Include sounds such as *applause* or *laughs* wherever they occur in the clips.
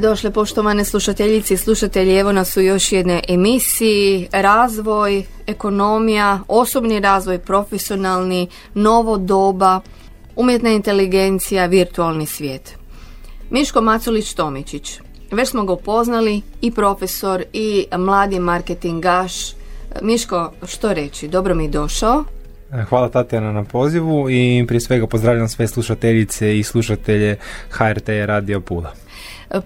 Došle poštovane slušateljice i slušatelji, evo nas u još jedne emisiji, razvoj, ekonomija, osobni razvoj, profesionalni, novo doba, umjetna inteligencija, virtualni svijet. Miško Maculić-Tomičić, već smo ga upoznali i profesor i mladi marketingaš. Miško, što reći, dobro mi došao. Hvala Tatjana na pozivu i prije svega pozdravljam sve slušateljice i slušatelje HRT Radio Pula.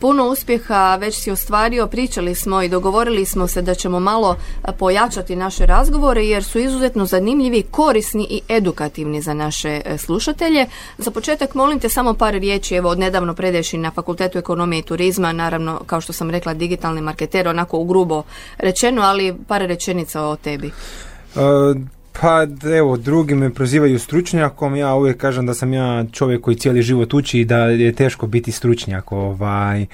Puno uspjeha već si ostvario, pričali smo i dogovorili smo se da ćemo malo pojačati naše razgovore jer su izuzetno zanimljivi, korisni i edukativni za naše e, slušatelje. Za početak molim te samo par riječi, evo od nedavno predeši na Fakultetu ekonomije i turizma, naravno kao što sam rekla digitalni marketer, onako u grubo rečeno, ali par rečenica o tebi. Pa evo, drugi me prozivaju stručnjakom, ja uvijek kažem da sam ja čovjek koji cijeli život uči i da je teško biti stručnjak. Ovaj,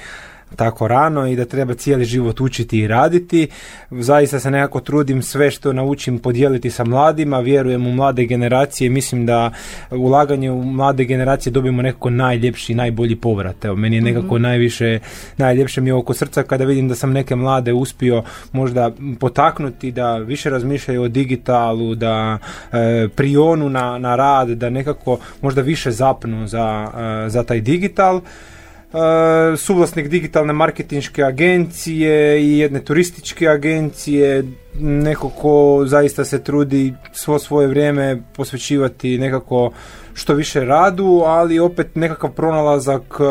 tako rano i da treba cijeli život učiti i raditi. Zaista se nekako trudim sve što naučim podijeliti sa mladima, vjerujem u mlade generacije, mislim da ulaganje u mlade generacije dobijemo nekako najljepši, najbolji povrat. Evo, meni je nekako mm najviše, najljepše mi je oko srca kada vidim da sam neke mlade uspio možda potaknuti da više razmišljaju o digitalu, da e, prionu na, na rad, da nekako možda više zapnu za, e, za taj digital. Uh, suvlasnik digitalne marketinške agencije i jedne turističke agencije, neko ko zaista se trudi svo svoje vrijeme posvećivati nekako što više radu, ali opet nekakav pronalazak e,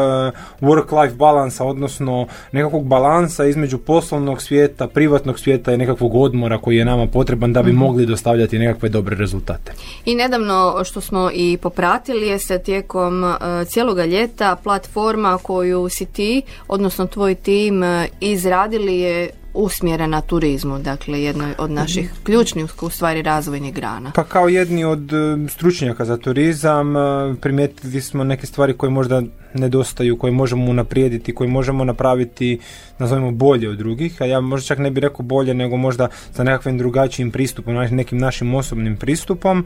work-life balansa, odnosno nekakvog balansa između poslovnog svijeta, privatnog svijeta i nekakvog odmora koji je nama potreban da bi mhm. mogli dostavljati nekakve dobre rezultate. I nedavno što smo i popratili je se tijekom uh, cijeloga ljeta platforma koju si ti, odnosno tvoj tim uh, izradili je usmjerena turizmu, dakle jednoj od naših ključnih u stvari razvojnih grana. Pa kao jedni od e, stručnjaka za turizam e, primijetili smo neke stvari koje možda nedostaju, koje možemo unaprijediti, koje možemo napraviti nazovimo bolje od drugih, a ja možda čak ne bih rekao bolje nego možda sa nekakvim drugačijim pristupom, nekim našim osobnim pristupom.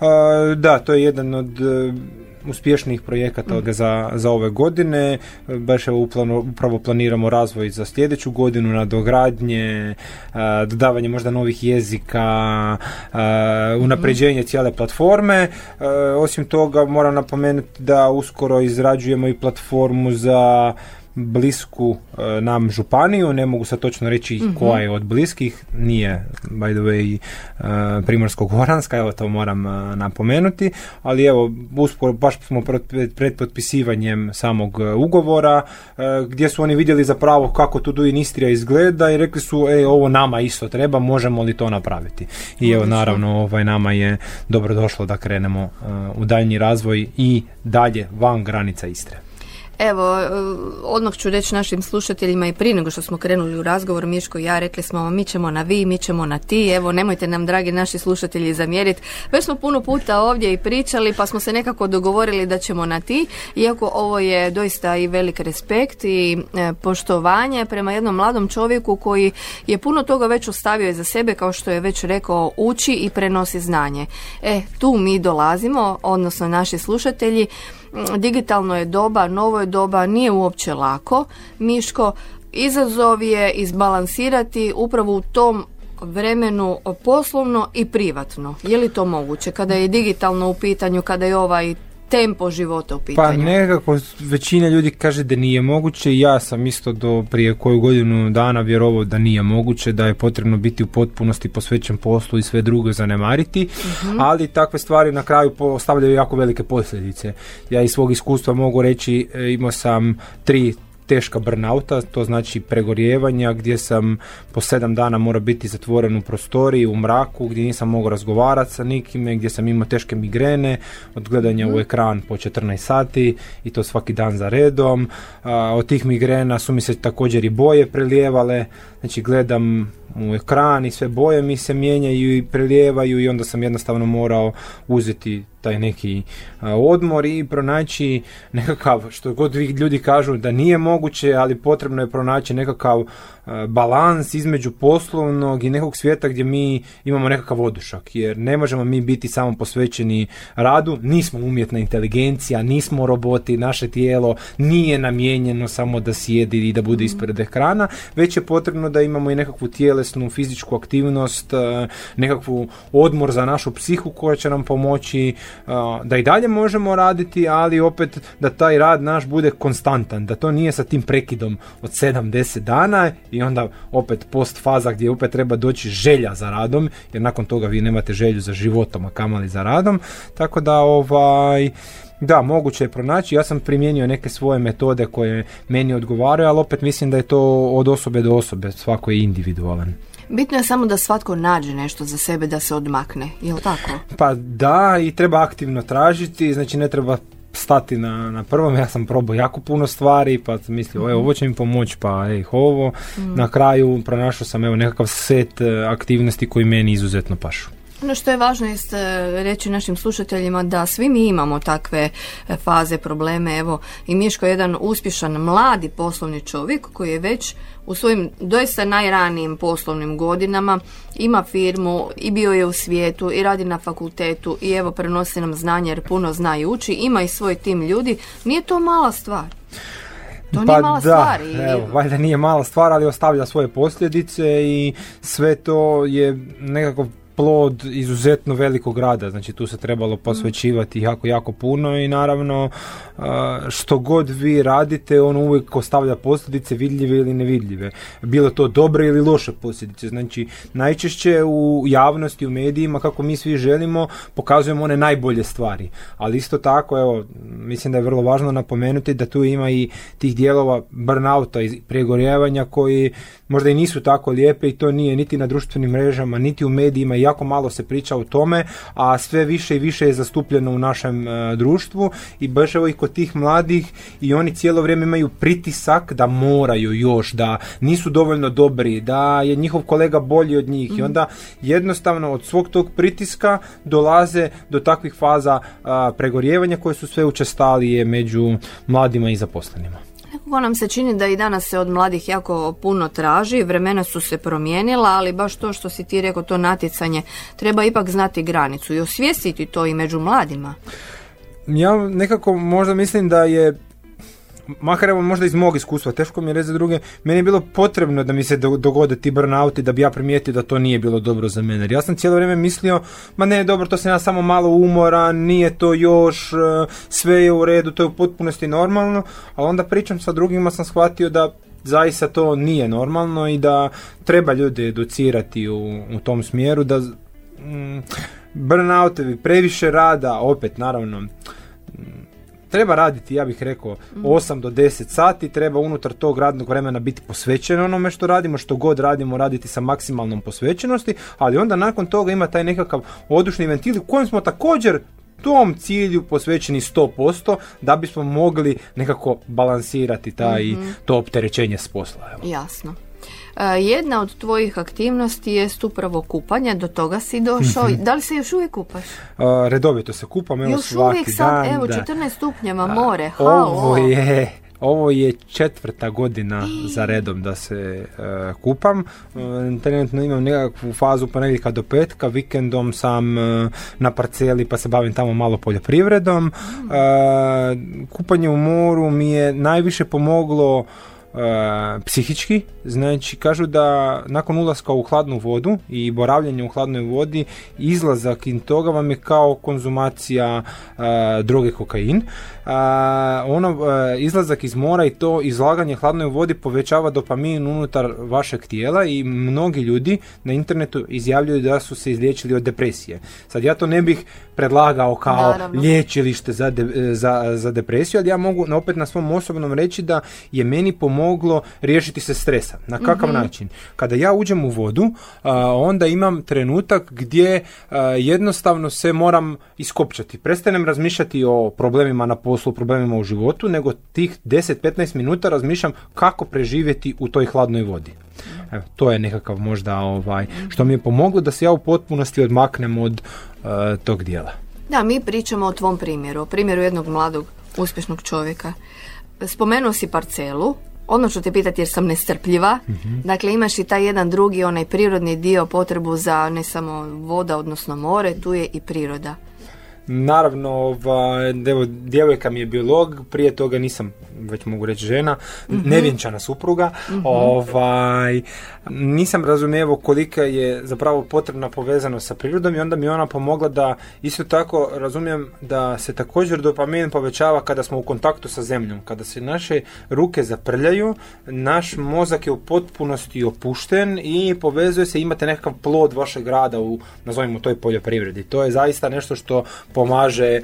E, da, to je jedan od uspješnijih projekata mm. za, za ove godine. Baš evo upravo planiramo razvoj za sljedeću godinu, nadogradnje, dodavanje možda novih jezika, unapređenje cijele platforme. Osim toga moram napomenuti da uskoro izrađujemo i platformu za blisku e, nam županiju, ne mogu sad točno reći mm koja je od bliskih, nije by the way uh, Primorsko-Goranska, evo to moram uh, napomenuti, ali evo uskoro baš smo pred, pred potpisivanjem samog ugovora gdje su oni vidjeli zapravo kako tu in Istrija izgleda i rekli su e ovo nama isto treba, možemo li to napraviti. I evo naravno ovaj nama je dobro došlo da krenemo u daljnji razvoj i dalje van granica Istre. Evo, e, odmah ću reći našim slušateljima i prije nego što smo krenuli u razgovor, Miško i ja rekli smo mi ćemo na vi, mi ćemo na ti, evo nemojte nam dragi naši slušatelji zamjeriti. Već smo puno puta ovdje i pričali pa smo se nekako dogovorili da ćemo na ti, iako ovo je doista i velik respekt i e, poštovanje prema jednom mladom čovjeku koji je puno toga već ostavio iza sebe, kao što je već rekao, uči i prenosi znanje. E, tu mi dolazimo, odnosno naši slušatelji, digitalno je doba, novo je doba, nije uopće lako. Miško, izazov je izbalansirati upravo u tom vremenu poslovno i privatno. Je li to moguće kada je digitalno u pitanju, kada je ovaj tempo života u pitanju? Pa nekako većina ljudi kaže da nije moguće i ja sam isto do prije koju godinu dana vjerovao da nije moguće, da je potrebno biti u potpunosti posvećen poslu i sve drugo zanemariti, mhm. ali takve stvari na kraju postavljaju jako velike posljedice. Ja iz svog iskustva mogu reći, e, imao sam tri teška burnouta, to znači pregorijevanja gdje sam po sedam dana morao biti zatvoren u prostoriji, u mraku, gdje nisam mogao razgovarati sa nikime, gdje sam imao teške migrene od gledanja u mhm. ekran po 14 sati i to svaki dan za redom. od tih migrena su mi se također i boje prelijevale, znači gledam u ekran i sve boje mi se mijenjaju i prelijevaju i onda sam jednostavno morao uzeti taj neki odmor i pronaći nekakav, što god ljudi kažu da nije moguće, ali potrebno je pronaći nekakav balans između poslovnog i nekog svijeta gdje mi imamo nekakav odušak, jer ne možemo mi biti samo posvećeni radu, nismo umjetna inteligencija, nismo roboti, naše tijelo nije namijenjeno samo da sjedi i da bude ispred ekrana, već je potrebno da imamo i nekakvu tjelesnu, fizičku aktivnost, nekakvu odmor za našu psihu koja će nam pomoći da i dalje možemo raditi, ali opet da taj rad naš bude konstantan, da to nije sa tim prekidom od 7-10 dana i onda opet post faza gdje opet treba doći želja za radom, jer nakon toga vi nemate želju za životom, a kamali za radom, tako da ovaj... Da, moguće je pronaći. Ja sam primijenio neke svoje metode koje meni odgovaraju, ali opet mislim da je to od osobe do osobe, svako je individualan. Bitno je samo da svatko nađe nešto za sebe da se odmakne, je li tako? Pa da, i treba aktivno tražiti, znači ne treba stati na, na prvom, ja sam probao jako puno stvari, pa sam mislio, mm ovo će mi pomoći, pa ej, ovo. Mhm. Na kraju pronašao sam evo nekakav set e, aktivnosti koji meni izuzetno pašu. Ono što je važno jest reći našim slušateljima da svi mi imamo takve e, faze, probleme. Evo i Miško je jedan uspješan mladi poslovni čovjek koji je već u svojim doista najranijim poslovnim godinama ima firmu i bio je u svijetu i radi na fakultetu i evo prenosi nam znanje jer puno zna i uči, ima i svoj tim ljudi. Nije to mala stvar. To pa nije mala da, stvar. Evo, valjda nije mala stvar, ali ostavlja svoje posljedice i sve to je nekako plod izuzetno velikog rada, znači tu se trebalo posvećivati jako, jako puno i naravno što god vi radite, on uvijek ostavlja posljedice vidljive ili nevidljive. Bilo to dobre ili loše posljedice. Znači, najčešće u javnosti, u medijima, kako mi svi želimo, pokazujemo one najbolje stvari. Ali isto tako, evo, mislim da je vrlo važno napomenuti da tu ima i tih dijelova burnouta i pregorjevanja koji možda i nisu tako lijepe i to nije niti na društvenim mrežama, niti u medijima, jako malo se priča o tome, a sve više i više je zastupljeno u našem e, društvu i baš evo i kod tih mladih i oni cijelo vrijeme imaju pritisak da moraju još, da nisu dovoljno dobri, da je njihov kolega bolji od njih i mhm. onda jednostavno od svog tog pritiska dolaze do takvih faza a, pregorjevanja koje su sve učestalije među mladima i zaposlenima. Nekako nam se čini da i danas se od mladih jako puno traži, vremena su se promijenila, ali baš to što si ti rekao, to natjecanje, treba ipak znati granicu i osvijestiti to i među mladima. Ja nekako možda mislim da je makar evo možda iz mog iskustva, teško mi je reći za druge, meni je bilo potrebno da mi se dogode ti burnouti da bi ja primijetio da to nije bilo dobro za mene. Ja sam cijelo vrijeme mislio, ma ne, dobro, to sam ja samo malo umoran, nije to još, e, sve je u redu, to je u potpunosti normalno, ali onda pričam sa drugima sam shvatio da zaista to nije normalno i da treba ljude educirati u, u tom smjeru, da mm, burnoutovi, previše rada, opet naravno, treba raditi, ja bih rekao, 8 mhm. do 10 sati, treba unutar tog radnog vremena biti posvećen onome što radimo, što god radimo, raditi sa maksimalnom posvećenosti, ali onda nakon toga ima taj nekakav odušni ventil u kojem smo također tom cilju posvećeni 100% da bismo mogli nekako balansirati taj, mm to opterećenje s posla. Jasno. E, jedna od tvojih aktivnosti jest upravo kupanje, do toga si došao. Mhm. Da li se još uvijek kupaš? Redovito se kupam, evo još svaki uvijek sad, evo, 14 stupnjeva, more, halo. Ovo je, ovo je četvrta godina za redom da se uh, kupam. Uh, trenutno imam nekakvu fazu ponedjeljka do petka, vikendom sam na parceli pa se bavim tamo malo poljoprivredom. Mm. kupanje u moru mi je najviše pomoglo E, psihički, znači kažu da nakon ulaska u hladnu vodu i boravljanje u hladnoj vodi izlazak iz toga vam je kao konzumacija e, droge kokain. Uh, ono, izlazak iz mora i to izlaganje hladnoj vodi povećava dopamin unutar vašeg tijela i mnogi ljudi na internetu izjavljuju da su se izliječili od depresije. Sad ja to ne bih predlagao kao Naravno. liječilište za, za, za depresiju, ali ja mogu opet na svom osobnom reći da je meni pomoglo moglo riješiti se stresa. Na kakav način? Kada ja uđem u vodu, a, onda imam trenutak gdje a, jednostavno se moram iskopčati. Prestanem razmišljati o problemima na poslu, problemima u životu, nego tih 10-15 minuta razmišljam kako preživjeti u toj hladnoj vodi. Evo, to je nekakav možda ovaj, što mi je pomoglo da se ja u potpunosti odmaknem od e, tog dijela. Da, mi pričamo o tvom primjeru, o primjeru jednog mladog, uspješnog čovjeka. Spomenuo si parcelu, ono ću te pitati jer sam nestrpljiva. Dakle, imaš i taj jedan drugi, onaj prirodni dio, potrebu za ne samo voda, odnosno more, tu je i priroda. Naravno, ovaj, evo, djevojka mi je biolog, prije toga nisam, već mogu reći žena, nevjenčana supruga, ovaj, nisam razumijevao kolika je zapravo potrebna povezanost sa prirodom i onda mi je ona pomogla da isto tako razumijem da se također dopamin povećava kada smo u kontaktu sa zemljom, kada se naše ruke zaprljaju, naš mozak je u potpunosti opušten i povezuje se, imate nekakav plod vašeg rada u, nazovimo toj poljoprivredi. To je zaista nešto što pomaže e,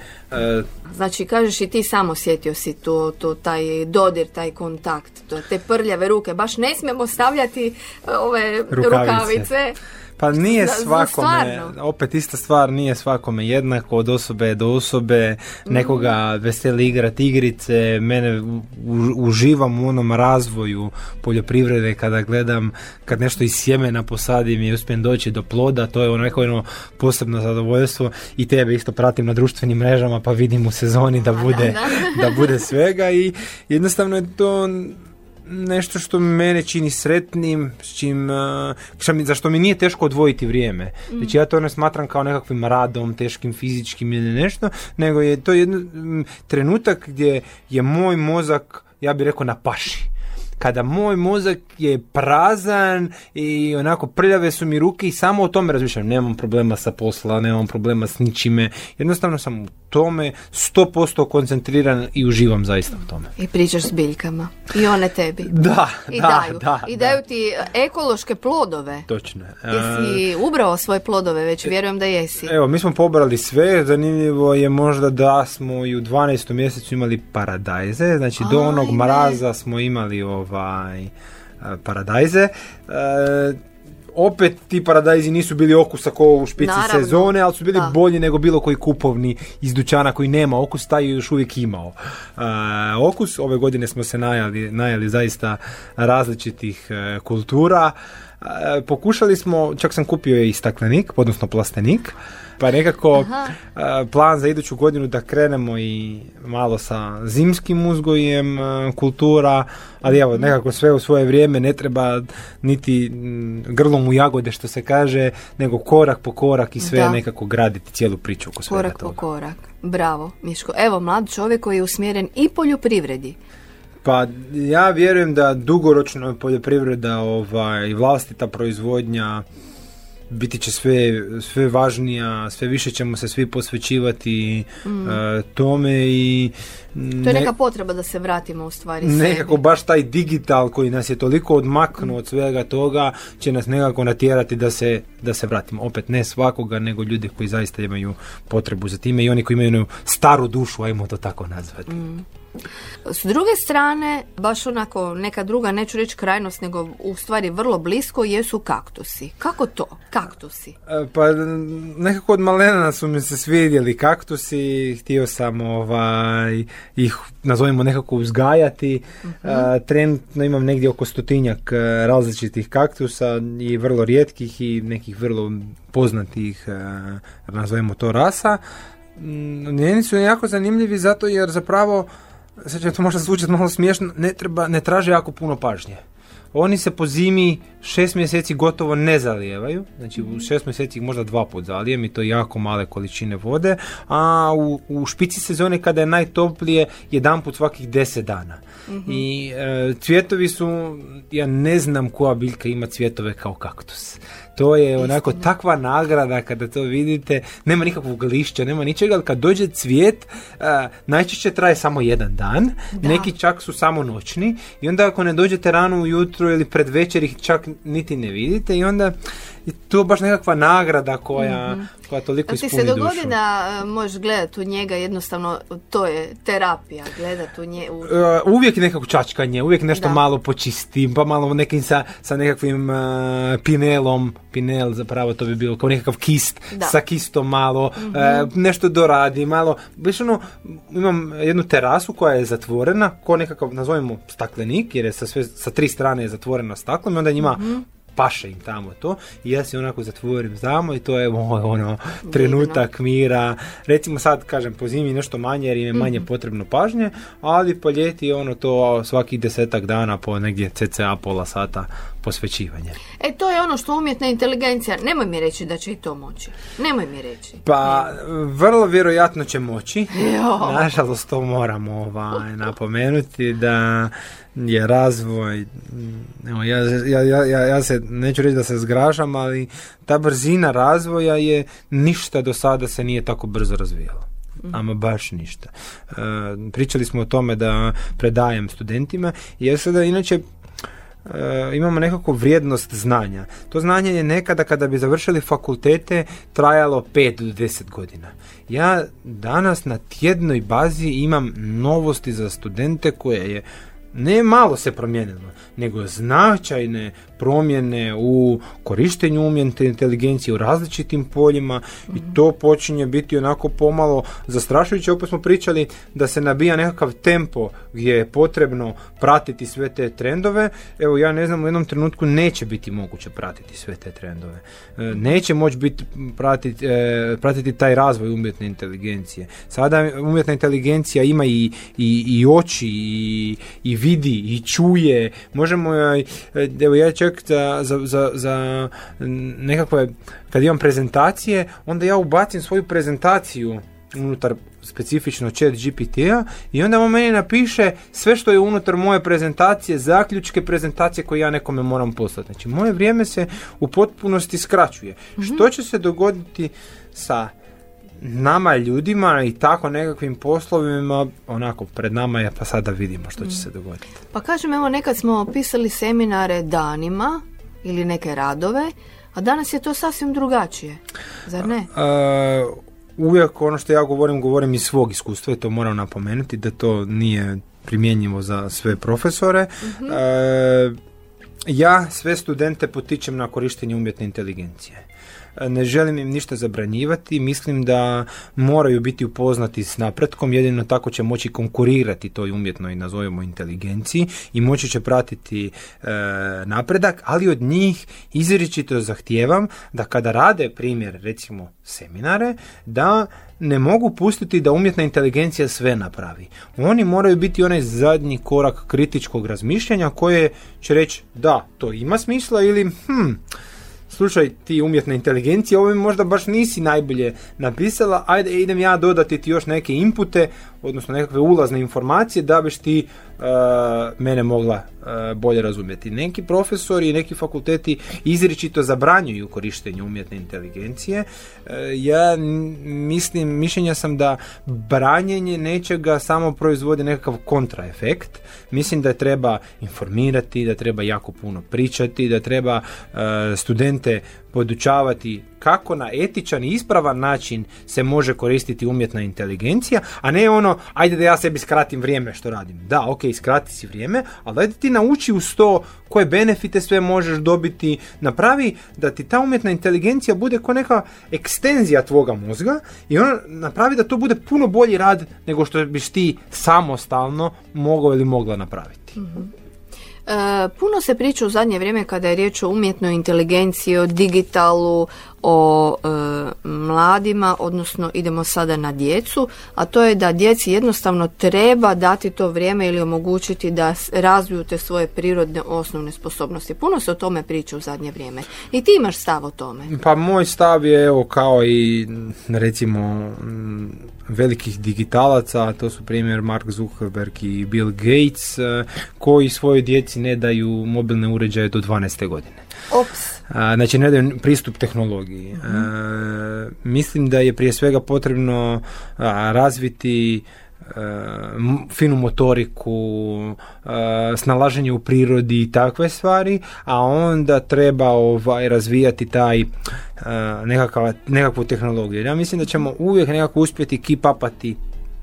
Znači, kažeš i ti sam osjetio si tu, tu taj dodir, taj kontakt, to, te prljave ruke. Baš ne smijemo stavljati e, ove Rukavice. rukavice. Pa nije svakome, opet ista stvar, nije svakome jednako od osobe do osobe, nekoga veseli igrati igrice, mene uživam u onom razvoju poljoprivrede kada gledam, kad nešto iz sjemena posadim i uspijem doći do ploda, to je ono neko jedno posebno zadovoljstvo i tebe isto pratim na društvenim mrežama pa vidim u sezoni da bude, da bude svega i jednostavno je to nešto što mene čini sretnim, s čim, uh, šta mi, za što mi nije teško odvojiti vrijeme. Znači ja to ne smatram kao nekakvim radom, teškim fizičkim ili nešto, nego je to jedan mm, trenutak gdje je moj mozak, ja bih rekao, na paši. Kada moj mozak je prazan i onako prljave su mi ruke i samo o tome razmišljam. Nemam problema sa posla, nemam problema s ničime. Jednostavno sam u tome 100% koncentriran i uživam zaista u tome. I pričaš s biljkama. I one tebi. *laughs* Da, I da, daju. da. I da. daju ti ekološke plodove. Točno. je. Jesi ubrao svoje plodove već? Vjerujem da jesi. Evo, mi smo pobrali sve, zanimljivo je možda da smo i u 12. mjesecu imali paradajze, znači do onog mraza smo imali ovaj e, paradajze. E, opet ti paradajzi nisu bili okusa kao u špici Naravno, sezone, ali su bili da. bolji nego bilo koji kupovni iz dućana koji nema okus, taj je još uvijek imao e, okus. Ove godine smo se najali, najali zaista različitih e, kultura. E, pokušali smo, čak sam kupio i staklenik, odnosno plastenik, pa nekako e, plan za iduću godinu da krenemo i malo sa zimskim uzgojem e, kultura, ali evo, nekako sve u svoje vrijeme ne treba niti grlom u jagode što se kaže, nego korak po korak i sve Da. nekako graditi cijelu priču oko svega Korak po korak. Bravo, Miško. Evo, mlad čovjek koji je usmjeren i poljoprivredi. Pa ja vjerujem da dugoročno poljoprivreda ovaj, vlastita proizvodnja biti će sve, sve važnija, sve više ćemo se svi posvećivati e, tome i To je neka potreba da se vratimo u stvari nekako sebi. baš taj digital koji nas je toliko odmaknuo od svega toga će nas nekako natjerati da se, da se vratimo. Opet ne svakoga, nego ljudi koji zaista imaju potrebu za time i oni koji imaju staru dušu, ajmo to tako nazvati. S druge strane, baš onako neka druga, neću reći krajnost, nego u stvari vrlo blisko jesu kaktusi. Kako to? Kaktusi. E, Pa nekako od malena su mi se svidjeli kaktusi, htio sam ovaj, ih nazovimo nekako uzgajati. E, trenutno imam negdje oko stotinjak e, različitih kaktusa i vrlo rijetkih i nekih vrlo poznatih, nazovimo to rasa. Njeni su jako zanimljivi zato jer zapravo, sad će to možda zvučati malo smiješno, ne, treba, ne traže jako puno pažnje. Oni se po zimi šest mjeseci gotovo ne zalijevaju, znači u šest mjeseci možda dva put zalijem i to jako male količine vode, a u, u špici sezone kada je najtoplije jedan put svakih deset dana. I e, cvjetovi su, ja ne znam koja biljka ima cvjetove kao kaktus. To je onako takva nagrada kada to vidite, nema nikakvog lišća, nema ničega, ali kad dođe cvijet, e, najčešće traje samo jedan dan, neki čak su samo noćni. I onda ako ne dođete rano ujutro ili pred večer ih čak niti ne vidite i onda i to je baš nekakva nagrada koja, koja toliko Kad ti ispuni se dogodi dušu. da e, možeš gledati u njega, jednostavno to je terapija, gledati u nje. U... E, uvijek je nekako čačkanje, uvijek nešto Da. malo počistim, pa malo nekim sa, sa nekakvim e, pinelom, pinel zapravo to bi bilo kao nekakav kist, Da. sa kistom malo, e, nešto doradi, malo, baš ono, imam jednu terasu koja je zatvorena, ko nekakav, nazovimo staklenik, jer je sa, sve, sa tri strane je zatvorena staklom i onda njima paše im tamo to. I ja se onako zatvorim tamo i to je *laughs* moj ono trenutak mira. Recimo sad kažem po zimi nešto manje jer im je manje potrebno pažnje ali po ljeti je ono to svaki desetak dana po negdje cca pola sata posvećivanje E, to je ono što umjetna inteligencija, nemoj mi reći da će i to moći. Nemoj mi reći. Pa, vrlo vjerojatno će moći. Jo. Nažalost, to moramo ovaj, napomenuti da je razvoj, evo, ja, ja, ja, ja, se, neću reći da se zgražam, ali ta brzina razvoja je ništa do sada se nije tako brzo razvijalo. Ama baš ništa. E, pričali smo o tome da predajem studentima, jer sada inače e, imamo nekakvu vrijednost znanja. To znanje je nekada kada bi završili fakultete trajalo 5 do 10 godina. Ja danas na tjednoj bazi imam novosti za studente koje je ne malo se promijenilo, nego značajne promjene u korištenju umjetne inteligencije u različitim poljima i to počinje biti onako pomalo zastrašujuće. Opet smo pričali da se nabija nekakav tempo gdje je potrebno pratiti sve te trendove. Evo ja ne znam, u jednom trenutku neće biti moguće pratiti sve te trendove. E, Neće moći biti pratiti, e, pratiti taj razvoj umjetne inteligencije. Sada umjetna inteligencija ima i, i, i oči i, i vidi i čuje. Možemo joj, e, evo ja čak za, za, za, za nekakve, kad imam prezentacije, onda ja ubacim svoju prezentaciju unutar specifično chat GPT-a i onda on meni napiše sve što je unutar moje prezentacije, zaključke prezentacije koje ja nekome moram poslati. Znači, moje vrijeme se u potpunosti skraćuje. Što će se dogoditi sa nama ljudima i tako nekakvim poslovima, onako, pred nama je, pa sada vidimo što će se dogoditi. Pa kažem, evo nekad smo pisali seminare danima ili neke radove, a danas je to sasvim drugačije. Zar ne? E, uvijek ono što ja govorim, govorim iz svog iskustva i to moram napomenuti da to nije primjenjivo za sve profesore. E, ja sve studente potičem na korištenje umjetne inteligencije. Ne želim im ništa zabranjivati, mislim da moraju biti upoznati s napretkom, jedino tako će moći konkurirati toj umjetnoj, nazovemo, inteligenciji i moći će pratiti e, napredak, ali od njih izričito zahtijevam da kada rade primjer, recimo, seminare, da ne mogu pustiti da umjetna inteligencija sve napravi. Oni moraju biti onaj zadnji korak kritičkog razmišljanja koje će reći da, to ima smisla ili hm, slušaj ti umjetna inteligencija, ovo mi možda baš nisi najbolje napisala, ajde idem ja dodati ti još neke inpute, odnosno nekakve ulazne informacije da biš ti e, mene mogla e, bolje razumjeti. Neki profesori i neki fakulteti izričito zabranjuju korištenje umjetne inteligencije. E, ja mislim, mišljenja sam da branjenje nečega samo proizvodi nekakav kontraefekt. Mislim da treba informirati, da treba jako puno pričati, da treba studente podučavati kako na etičan i ispravan način se može koristiti umjetna inteligencija, a ne ono, ajde da ja sebi skratim vrijeme što radim. Da, ok, skrati si vrijeme, ali ajde ti nauči uz to koje benefite sve možeš dobiti, napravi da ti ta umjetna inteligencija bude kao neka ekstenzija tvoga mozga i ona napravi da to bude puno bolji rad nego što biš ti samostalno mogao ili mogla napraviti. E, puno se priča u zadnje vrijeme kada je riječ o umjetnoj inteligenciji, o digitalu, o e, mladima, odnosno idemo sada na djecu, a to je da djeci jednostavno treba dati to vrijeme ili omogućiti da razviju te svoje prirodne osnovne sposobnosti. Puno se o tome priča u zadnje vrijeme. I ti imaš stav o tome. Pa moj stav je evo kao i recimo m, velikih digitalaca, to su primjer Mark Zuckerberg i Bill Gates, e, koji svojoj djeci ne daju mobilne uređaje do 12. godine. Ops. A, znači ne daju pristup tehnologiji. E, mislim da je prije svega potrebno a, razviti finu motoriku, snalaženje u prirodi i takve stvari, a onda treba ovaj razvijati taj nekakav, nekakvu tehnologiju. Ja mislim da ćemo uvijek nekako uspjeti keep upati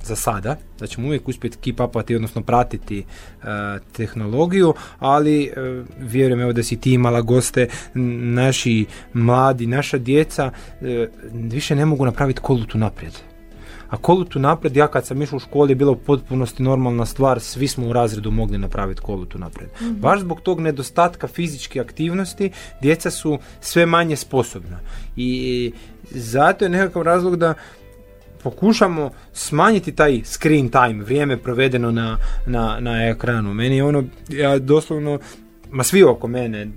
za sada, da ćemo uvijek uspjeti keep upati, odnosno pratiti e, tehnologiju, ali e, vjerujem evo da si ti imala goste, naši mladi, naša djeca e, više ne mogu napraviti kolutu naprijed. A kolutu naprijed, ja kad sam išao u školi je bilo u potpunosti normalna stvar, svi smo u razredu mogli napraviti kolutu naprijed. Baš zbog tog nedostatka fizičke aktivnosti, djeca su sve manje sposobna. I zato je nekakav razlog da pokušamo smanjiti taj screen time, vrijeme provedeno na, na, na ekranu. Meni je ono, ja doslovno, ma svi oko mene,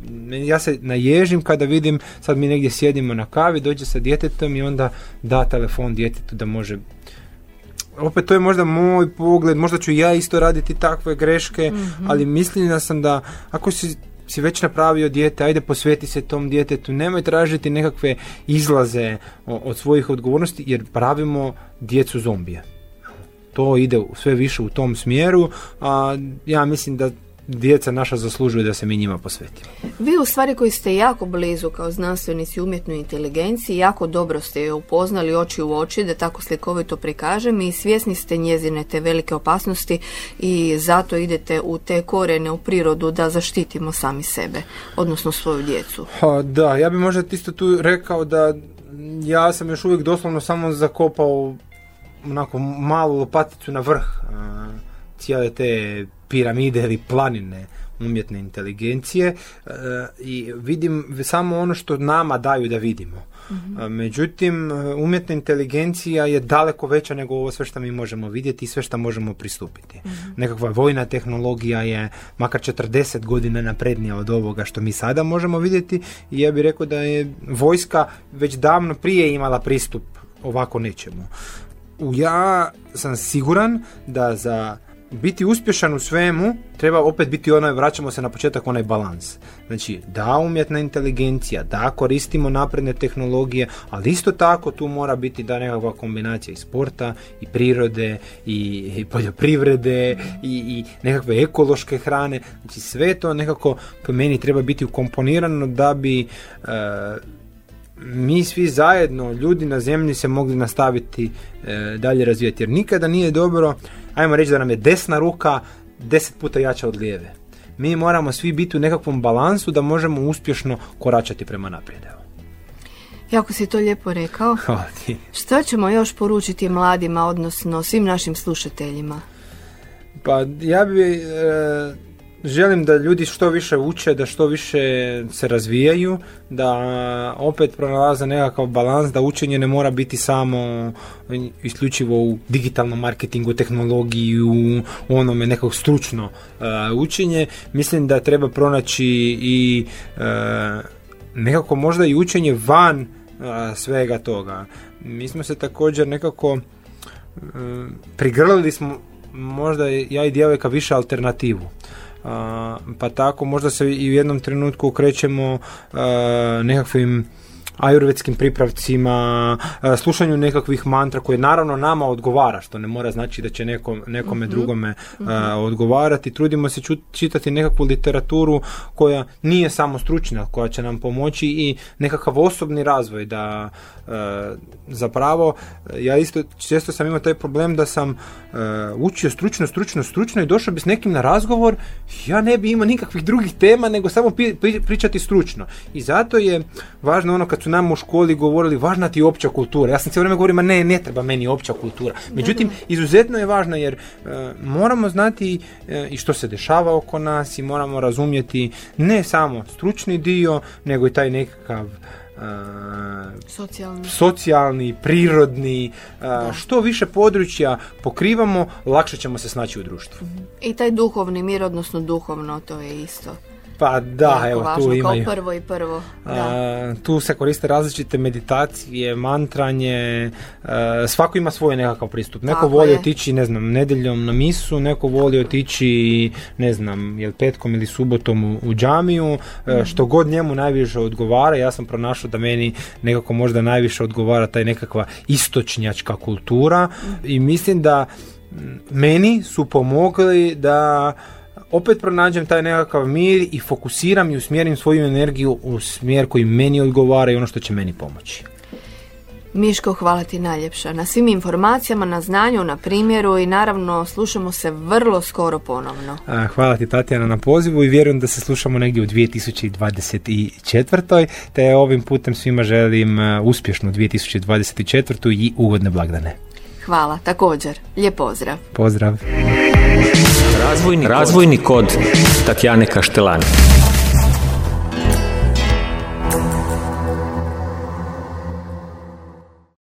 ja se naježim kada vidim, sad mi negdje sjedimo na kavi, dođe sa djetetom i onda da telefon djetetu da može opet to je možda moj pogled, možda ću ja isto raditi takve greške, ali mislim da sam da ako si si već napravio dijete, ajde posveti se tom djetetu, nemoj tražiti nekakve izlaze od svojih odgovornosti jer pravimo djecu zombije. To ide sve više u tom smjeru, a ja mislim da djeca naša zaslužuju da se mi njima posvetimo. Vi u stvari koji ste jako blizu kao znanstvenici umjetnoj inteligenciji, jako dobro ste je upoznali oči u oči, da tako slikovito prikažem i svjesni ste njezine te velike opasnosti i zato idete u te korene u prirodu da zaštitimo sami sebe, odnosno svoju djecu. Ha, da, ja bih možda isto tu rekao da ja sam još uvijek doslovno samo zakopao onako malu lopaticu na vrh cijele te piramide ili planine umjetne inteligencije e, i vidim samo ono što nama daju da vidimo. A, Međutim, e, umjetna inteligencija je daleko veća nego ovo sve što mi možemo vidjeti i sve što možemo pristupiti. Nekakva vojna tehnologija je makar 40 godina naprednija od ovoga što mi sada možemo vidjeti i ja bih rekao da je vojska već davno prije imala pristup ovako nečemu. Ja sam siguran da za biti uspješan u svemu treba opet biti onaj, vraćamo se na početak, onaj balans. Znači, da umjetna inteligencija, da koristimo napredne tehnologije, ali isto tako tu mora biti da nekakva kombinacija i sporta, i prirode, i, i poljoprivrede, i, i nekakve ekološke hrane. Znači, sve to nekako po meni treba biti ukomponirano da bi e, mi svi zajedno, ljudi na zemlji se mogli nastaviti e, dalje razvijati. Jer nikada nije dobro, ajmo reći da nam je desna ruka deset puta jača od lijeve. Mi moramo svi biti u nekakvom balansu da možemo uspješno koračati prema naprijed. Jako si to lijepo rekao. *laughs* Hvala ti. Što ćemo još poručiti mladima, odnosno svim našim slušateljima? Pa ja bi e, želim da ljudi što više uče, da što više se razvijaju, da opet pronalaze nekakav balans, da učenje ne mora biti samo isključivo u digitalnom marketingu, tehnologiji, u onome nekog stručno e, učenje. Mislim da treba pronaći i e, nekako možda i učenje van e, svega toga. Mi smo se također nekako prigrlili smo možda ja i djevojka više alternativu. Pa tako možda se i u jednom trenutku okrećemo nekakvim ajurvedskim pripravcima, a, slušanju nekakvih mantra koje naravno nama odgovara, što ne mora znači da će nekom, nekome drugome a, odgovarati. Trudimo se ču- čitati nekakvu literaturu koja nije samo stručna, koja će nam pomoći i nekakav osobni razvoj da a, zapravo ja isto često sam imao taj problem da sam e, učio stručno, stručno, stručno i došao bi s nekim na razgovor, ja ne bi imao nikakvih drugih tema nego samo pi- pri- pričati stručno. I zato je važno ono kad su nam u školi govorili važna ti opća kultura. Ja sam cijelo vrijeme govorio, ma ne, ne treba meni opća kultura. Međutim, izuzetno je važno jer e, moramo znati e, i što se dešava oko nas i moramo razumjeti ne samo stručni dio, nego i taj nekakav e, Socijalni. socijalni, prirodni, a, što više područja pokrivamo, lakše ćemo se snaći u društvu. I taj duhovni mir, odnosno duhovno, to je isto. Pa da, jako evo važno, tu imaju. Kao prvo i prvo. Da. A, tu se koriste različite meditacije, mantranje, a, svako ima svoj nekakav pristup. Neko Tako voli je. otići, ne znam, nedjeljom na misu, neko voli otići, ne znam, jel petkom ili subotom u, u džamiju, Mhm. e, što god njemu najviše odgovara. Ja sam pronašao da meni nekako možda najviše odgovara taj nekakva istočnjačka kultura Mhm. i mislim da meni su pomogli da opet pronađem taj nekakav mir i fokusiram i usmjerim svoju energiju u smjer koji meni odgovara i ono što će meni pomoći. Miško, hvala ti najljepša na svim informacijama, na znanju, na primjeru i naravno slušamo se vrlo skoro ponovno. Hvala ti Tatjana na pozivu i vjerujem da se slušamo negdje u 2024. te ovim putem svima želim uspješnu 2024. i ugodne blagdane. Hvala, također. Lijep pozdrav. Pozdrav. Razvojni, Razvojni kod Tatjane Kaštelani.